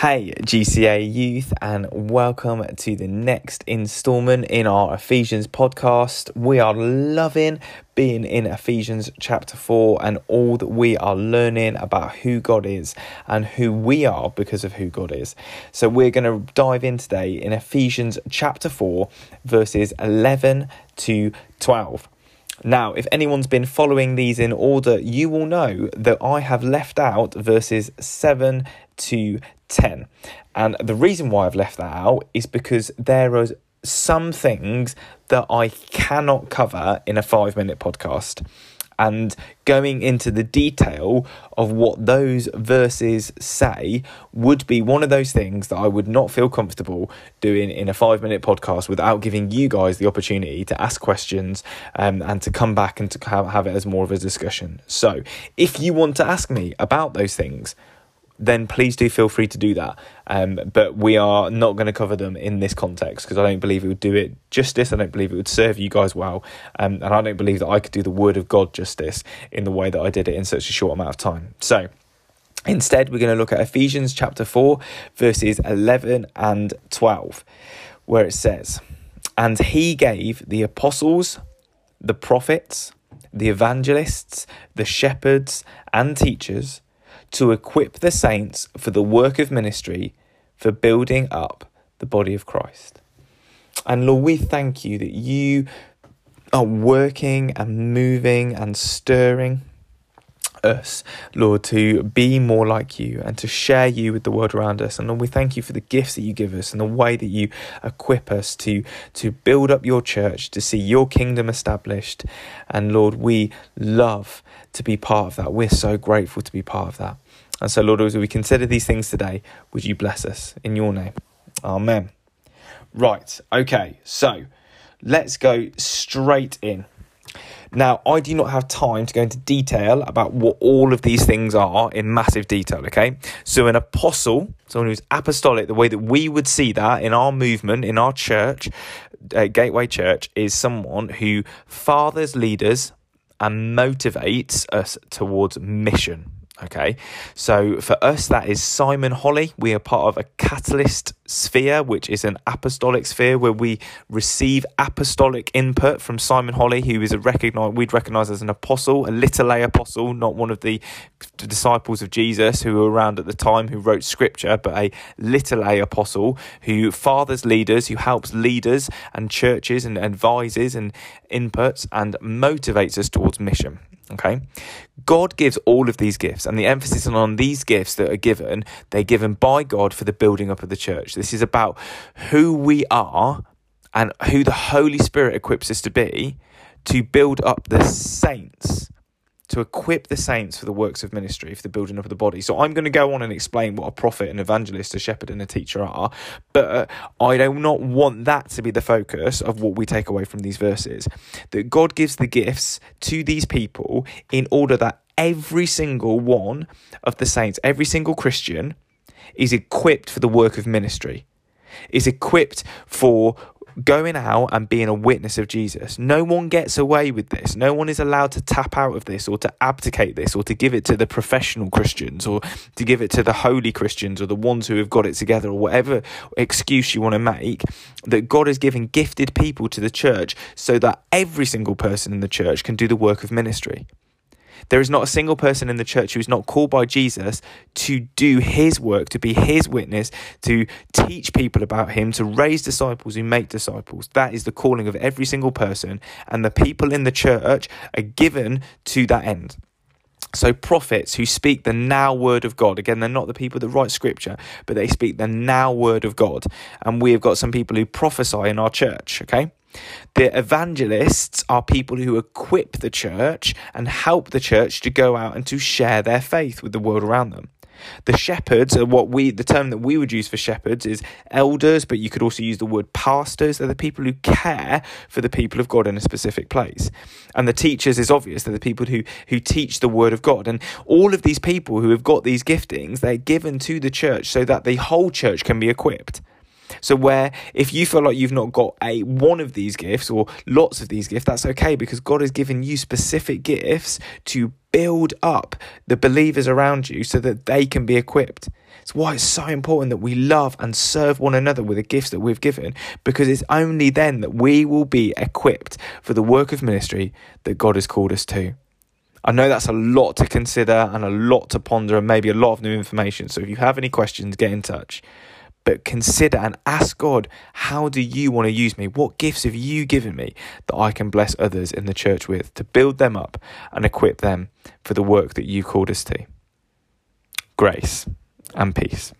Hey, GCA youth, and welcome to the next installment in our Ephesians podcast. We are loving being in Ephesians chapter 4 and all that we are learning about who God is and who we are because of who God is. So, we're going to dive in today in Ephesians chapter 4, verses 11 to 12. Now, if anyone's been following these in order, you will know that I have left out verses 7 to 10. And the reason why I've left that out is because there are some things that I cannot cover in a five minute podcast. And going into the detail of what those verses say would be one of those things that I would not feel comfortable doing in a five minute podcast without giving you guys the opportunity to ask questions um, and to come back and to have, have it as more of a discussion. So, if you want to ask me about those things, then please do feel free to do that. Um, but we are not going to cover them in this context because I don't believe it would do it justice. I don't believe it would serve you guys well. Um, and I don't believe that I could do the Word of God justice in the way that I did it in such a short amount of time. So, Instead, we're going to look at Ephesians chapter 4, verses 11 and 12, where it says, And he gave the apostles, the prophets, the evangelists, the shepherds, and teachers to equip the saints for the work of ministry, for building up the body of Christ. And Lord, we thank you that you are working and moving and stirring us, Lord, to be more like you and to share you with the world around us. And Lord, we thank you for the gifts that you give us and the way that you equip us to, to build up your church, to see your kingdom established. And Lord, we love to be part of that. We're so grateful to be part of that. And so, Lord, as we consider these things today, would you bless us in your name? Amen. Right, okay, so let's go straight in. Now, I do not have time to go into detail about what all of these things are in massive detail, okay? So, an apostle, someone who's apostolic, the way that we would see that in our movement, in our church, uh, Gateway Church, is someone who fathers leaders and motivates us towards mission. Okay, so for us, that is Simon Holley. We are part of a catalyst sphere, which is an apostolic sphere where we receive apostolic input from Simon Holley, who is a recognized, we'd recognize as an apostle, a little a apostle, not one of the disciples of Jesus who were around at the time who wrote scripture, but a little a apostle who fathers leaders, who helps leaders and churches and advises and inputs and motivates us towards mission. Okay. God gives all of these gifts, and the emphasis on these gifts that are given, they're given by God for the building up of the church. This is about who we are and who the Holy Spirit equips us to be to build up the saints to equip the saints for the works of ministry, for the building up of the body. So I'm going to go on and explain what a prophet, an evangelist, a shepherd, and a teacher are, but uh, I do not want that to be the focus of what we take away from these verses. That God gives the gifts to these people in order that every single one of the saints, every single Christian, is equipped for the work of ministry, is equipped for going out and being a witness of Jesus. No one gets away with this. No one is allowed to tap out of this or to abdicate this or to give it to the professional Christians or to give it to the holy Christians or the ones who have got it together or whatever excuse you want to make. That God is giving gifted people to the church so that every single person in the church can do the work of ministry. There is not a single person in the church who is not called by Jesus to do his work, to be his witness, to teach people about him, to raise disciples who make disciples. That is the calling of every single person, and the people in the church are given to that end. So, prophets who speak the now word of God, again, they're not the people that write scripture, but they speak the now word of God. And we have got some people who prophesy in our church, okay? The evangelists are people who equip the church and help the church to go out and to share their faith with the world around them. The shepherds are what we, the term that we would use for shepherds is elders, but you could also use the word pastors. They're the people who care for the people of God in a specific place. And the teachers is obvious. They're the people who, who teach the word of God. And all of these people who have got these giftings, they're given to the church so that the whole church can be equipped. So where if you feel like you've not got a one of these gifts or lots of these gifts, that's okay because God has given you specific gifts to build up the believers around you so that they can be equipped. It's why it's so important that we love and serve one another with the gifts that we've given, because it's only then that we will be equipped for the work of ministry that God has called us to. I know that's a lot to consider and a lot to ponder and maybe a lot of new information. So if you have any questions, get in touch. But consider and ask God, how do you want to use me? What gifts have you given me that I can bless others in the church with to build them up and equip them for the work that you called us to? Grace and peace.